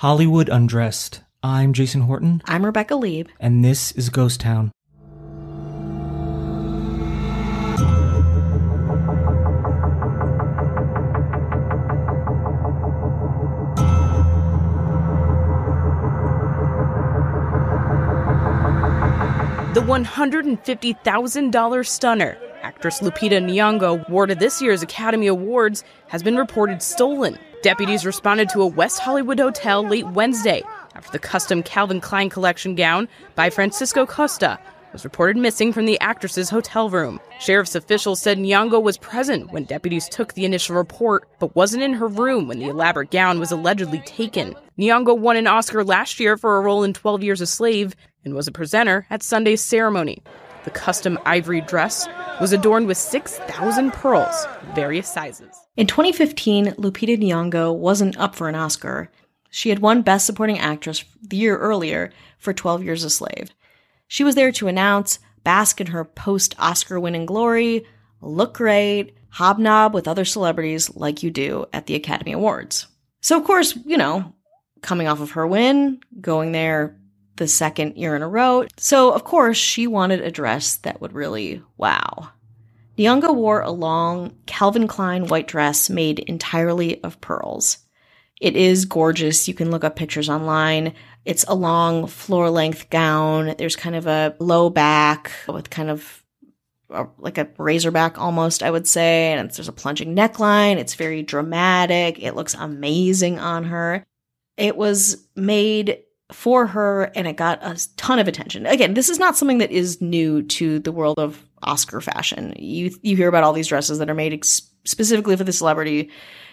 Hollywood Undressed. I'm Jason Horton, I'm Rebecca Leib. and this is Ghost Town. The $150,000 stunner, actress Lupita Nyong'o, awarded this year's Academy Awards, has been reported stolen. Deputies responded to a West Hollywood hotel late Wednesday after the custom Calvin Klein collection gown by Francisco Costa was reported missing from the actress's hotel room. Sheriff's officials said Nyong'o was present when deputies took the initial report, but wasn't in her room when the elaborate gown was allegedly taken. Nyong'o won an Oscar last year for a role in 12 Years a Slave and was a presenter at Sunday's ceremony. The custom ivory dress was adorned with 6,000 pearls, of various sizes. In 2015, Lupita Nyong'o wasn't up for an Oscar. She had won Best Supporting Actress the year earlier for 12 Years a Slave. She was there to announce, bask in her post Oscar winning glory, look great, hobnob with other celebrities like you do at the Academy Awards. So, of course, you know, coming off of her win, going there the second year in a row. So, of course, she wanted a dress that would really wow. Nyong'o wore a long Calvin Klein white dress made entirely of pearls. It is gorgeous. You can look up pictures online. It's a long floor length gown. There's kind of a low back with kind of a, like a razorback almost, I would say. And there's a plunging neckline. It's very dramatic. It looks amazing on her. It was made for her and it got a ton of attention. Again, this is not something that is new to the world of Oscar fashion. You you hear about all these dresses that are made ex- specifically for the celebrity.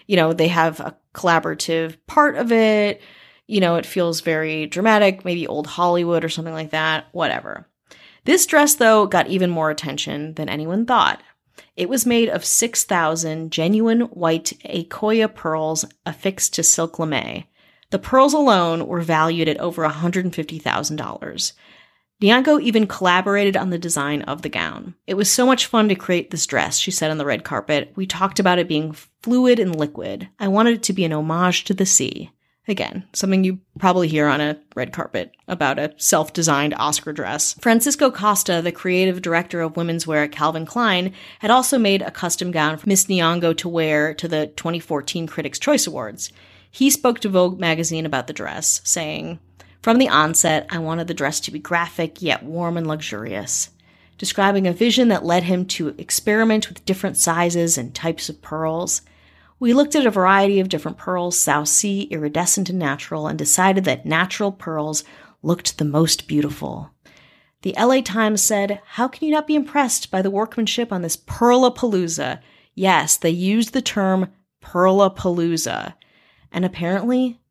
You know, they have a collaborative part of it. You know, it feels very dramatic, maybe old Hollywood or something like that, whatever. This dress though got even more attention than anyone thought. It was made of 6,000 genuine white Akoya pearls affixed to silk lame. The pearls alone were valued at over $150,000. Nyong'o even collaborated on the design of the gown. It was so much fun to create this dress, she said on the red carpet. We talked about it being fluid and liquid. I wanted it to be an homage to the sea. Again, something you probably hear on a red carpet about a self designed Oscar dress. Francisco Costa, the creative director of women's wear at Calvin Klein, had also made a custom gown for Miss Nyong'o to wear to the 2014 Critics' Choice Awards. He spoke to Vogue magazine about the dress, saying, From the onset, I wanted the dress to be graphic yet warm and luxurious, describing a vision that led him to experiment with different sizes and types of pearls. We looked at a variety of different pearls, South Sea, iridescent, and natural, and decided that natural pearls looked the most beautiful. The LA Times said, How can you not be impressed by the workmanship on this Pearlapalooza? Yes, they used the term Pearlapalooza. And apparently,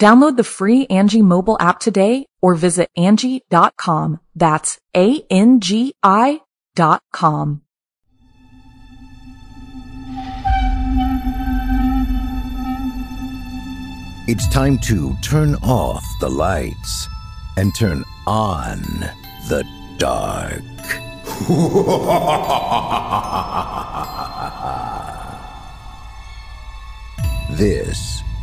Download the free Angie mobile app today or visit Angie.com. That's A-N-G-I dot com. It's time to turn off the lights and turn on the dark. this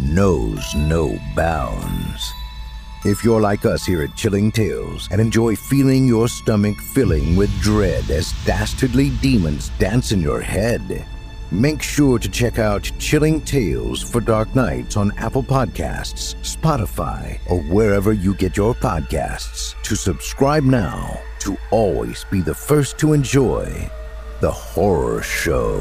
knows no bounds. If you're like us here at Chilling Tales and enjoy feeling your stomach filling with dread as dastardly demons dance in your head, make sure to check out Chilling Tales for Dark Nights on Apple Podcasts, Spotify, or wherever you get your podcasts. To subscribe now to always be the first to enjoy the horror show.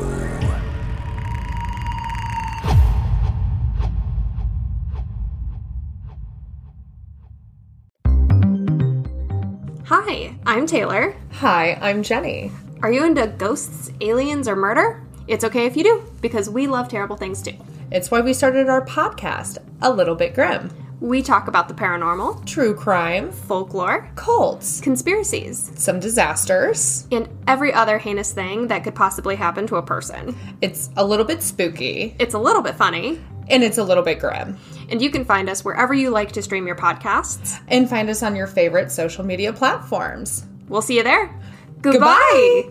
I'm Taylor. Hi, I'm Jenny. Are you into ghosts, aliens, or murder? It's okay if you do, because we love terrible things too. It's why we started our podcast, A Little Bit Grim. We talk about the paranormal, True crime, folklore, cults, conspiracies, some disasters. and every other heinous thing that could possibly happen to a person. It's a little bit spooky, It's a little bit funny, and it's a little bit grim. and you can find us wherever you like to stream your podcasts. And find us on your favorite social media platforms. We'll see you there. Goodbye.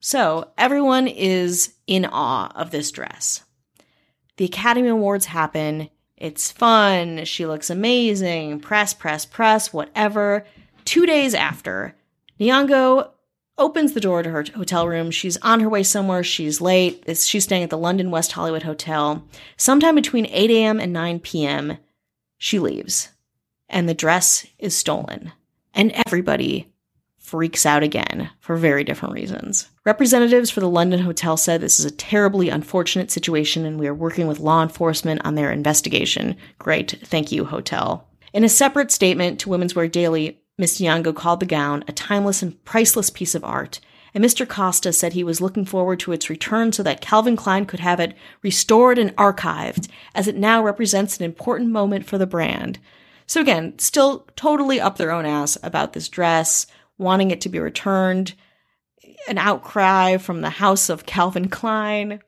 So everyone is in awe of this dress. The Academy Awards happen. It's fun. She looks amazing. Press, press, press, whatever. Two days after, Nyong'o opens the door to her hotel room. She's on her way somewhere. She's late. She's staying at the London West Hollywood Hotel. Sometime between 8 a.m. and 9 p.m., she leaves. And the dress is stolen. And everybody freaks out again for very different reasons. Representatives for the London hotel said this is a terribly unfortunate situation and we are working with law enforcement on their investigation. Great. Thank you, hotel. In a separate statement to Women's Wear Daily, Miss Nyong'o called the gown a timeless and priceless piece of art. And Mr. Costa said he was looking forward to its return so that Calvin Klein could have it restored and archived, as it now represents an important moment for the brand. So again, still totally up their own ass about this dress, wanting it to be returned, an outcry from the house of Calvin Klein.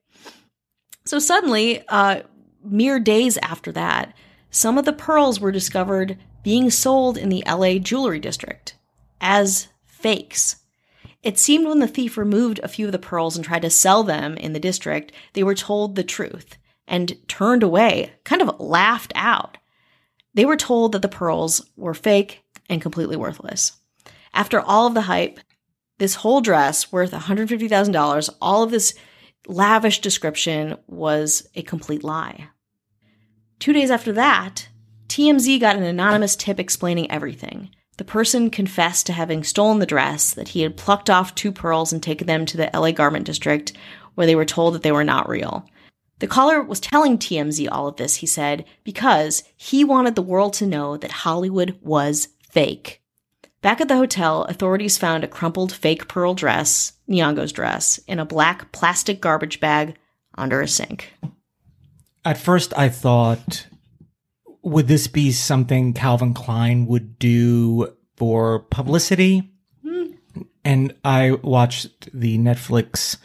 So suddenly, uh, mere days after that, some of the pearls were discovered being sold in the LA jewelry district as fakes. It seemed when the thief removed a few of the pearls and tried to sell them in the district, they were told the truth and turned away, kind of laughed out. They were told that the pearls were fake and completely worthless. After all of the hype, this whole dress worth $150,000, all of this lavish description was a complete lie. Two days after that, TMZ got an anonymous tip explaining everything. The person confessed to having stolen the dress, that he had plucked off two pearls and taken them to the LA garment district, where they were told that they were not real. The caller was telling TMZ all of this, he said, because he wanted the world to know that Hollywood was fake. Back at the hotel, authorities found a crumpled fake pearl dress, Nyong'o's dress, in a black plastic garbage bag under a sink. At first, I thought, would this be something Calvin Klein would do for publicity? Hmm. And I watched the Netflix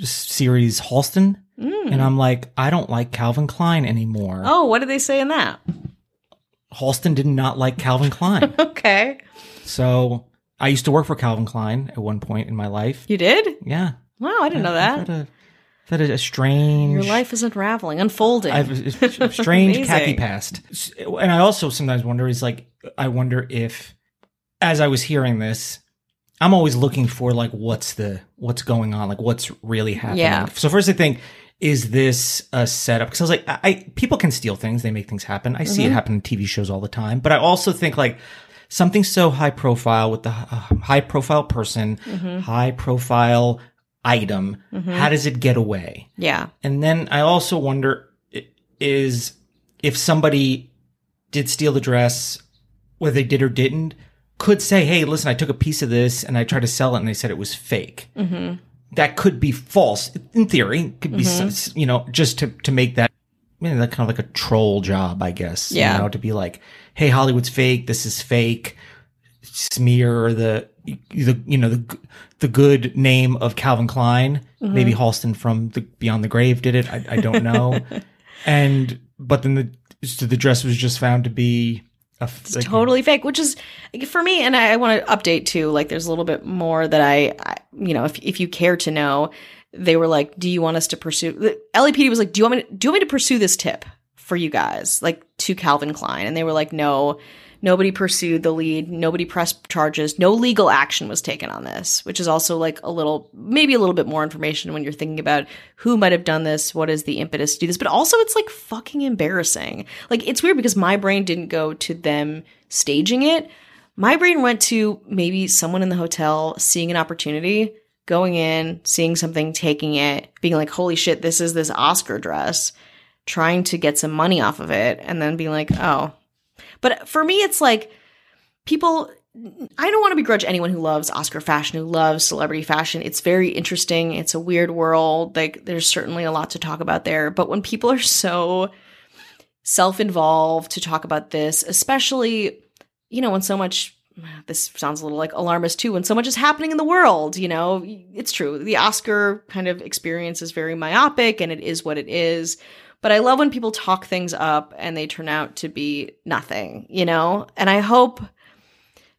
series Halston, hmm. and I'm like, I don't like Calvin Klein anymore. Oh, what did they say in that? Halston did not like Calvin Klein. Okay. so I used to work for Calvin Klein at one point in my life. You did? Yeah. Wow, I didn't know I've that. had a, I've had a, a strange. Your life is unraveling, unfolding. I have a, strange khaki past. And I also sometimes wonder is like, I wonder if, as I was hearing this, I'm always looking for like, what's the, what's going on? Like, what's really happening? Yeah. So first I think, is this a setup? Because I was like, I, I people can steal things. They make things happen. I see it Mm-hmm. happen in TV shows all the time. But I also think like, something so high profile with the uh, high profile person, Mm-hmm. high profile item, how does it get away? yeah. And then I also wonder is if somebody did steal the dress, whether they did or didn't, could say, "Hey, listen, I took a piece of this and I tried to sell it, and they said it was fake." Mm-hmm. That could be false in theory. It Could be, Mm-hmm. you know, just to to make that, you know, that kind of like a troll job, I guess. Yeah. You know, to be like, "Hey, Hollywood's fake. This is fake." Smear the the you know the the good name of Calvin Klein. Mm-hmm. Maybe Halston from the Beyond the Grave did it. I, I don't know. and but then the so the dress was just found to be a f- like- totally fake which is for me and i, I want to update too like there's a little bit more that I, I you know if, if you care to know they were like do you want us to pursue the lapd was like do you want me to, do you want me to pursue this tip for you guys like to calvin klein and they were like no nobody pursued the lead. Nobody pressed charges. No legal action was taken on this which is also like a little maybe a little bit more information when you're thinking about who might have done this what is the impetus to do this. But also it's like fucking embarrassing. Like it's weird because my brain didn't go to them staging it. My brain went to maybe someone in the hotel seeing an opportunity going in seeing something taking it being like holy shit this is this oscar dress trying to get some money off of it and then being like oh but for me, it's like people. I don't want to begrudge anyone who loves Oscar fashion, who loves celebrity fashion. It's very interesting. It's a weird world. Like, there's certainly a lot to talk about there. But when people are so self involved to talk about this, especially, you know, when so much, this sounds a little like alarmist too, when so much is happening in the world, you know, it's true. The Oscar kind of experience is very myopic and it is what it is. But I love when people talk things up and they turn out to be nothing, you know? And I hope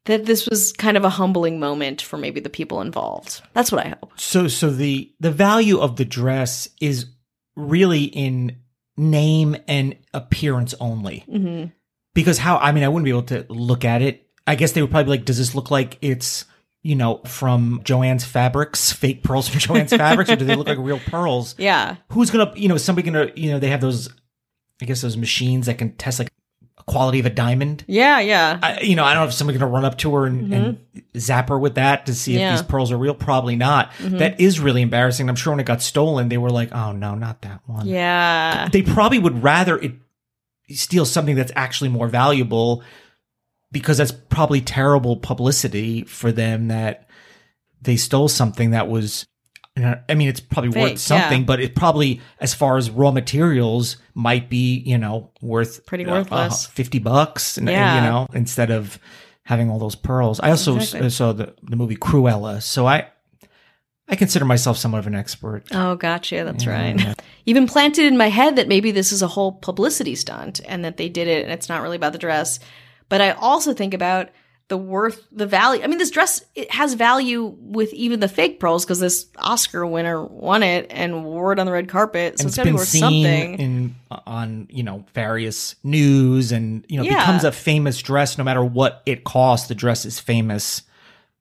that this was kind of a humbling moment for maybe the people involved. That's what I hope. So so the the value of the dress is really in name and appearance only. Mm-hmm. Because how I mean I wouldn't be able to look at it. I guess they would probably be like, does this look like it's you know from Joanne's Fabrics, fake pearls from Joanne's Fabrics, or do they look like real pearls? Yeah. Who's gonna you know is somebody gonna you know they have those I guess those machines that can test like quality of a diamond. Yeah, yeah. I, you know, I don't know if somebody's to run up to her and, and zap her with that to see Mm-hmm. Yeah. Mm-hmm. if these pearls are real. Probably not. That is really embarrassing. I'm sure when it got stolen, they were like, "Oh no, not that one." yeah. They probably would rather it steal something that's actually more valuable because that's probably terrible publicity for them that they stole something that was. I mean, it's probably Fake, worth something, yeah. but it probably, as far as raw materials, might be, you know, worth Pretty uh, worthless. uh, fifty bucks, and, and, Yeah. you know, instead of having all those pearls. I also Exactly. saw the the movie Cruella, so I I consider myself somewhat of an expert. Oh, gotcha. That's Yeah. right. You've implanted in my head that maybe this is a whole publicity stunt and that they did it and it's not really about the dress. But I also think about the worth, the value. I mean, this dress it has value with even the fake pearls because this Oscar winner won it and wore it on the red carpet. So and it's it's got to be been worth seen something. in uh, on you know various news, and you know Yeah. becomes a famous dress no matter what it costs. The dress is famous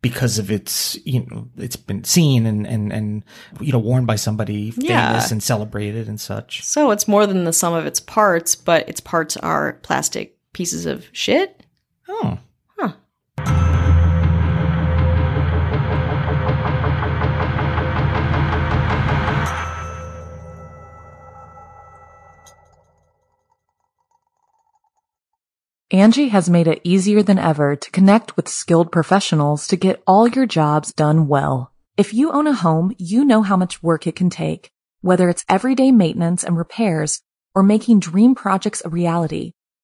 because of its you know it's been seen and and and you know worn by somebody famous Yeah. and celebrated and such. so it's more than the sum of its parts, but its parts are plastic pieces of shit. Oh. Huh. Angie has made it easier than ever to connect with skilled professionals to get all your jobs done well. If you own a home, you know how much work it can take, whether it's everyday maintenance and repairs or making dream projects a reality.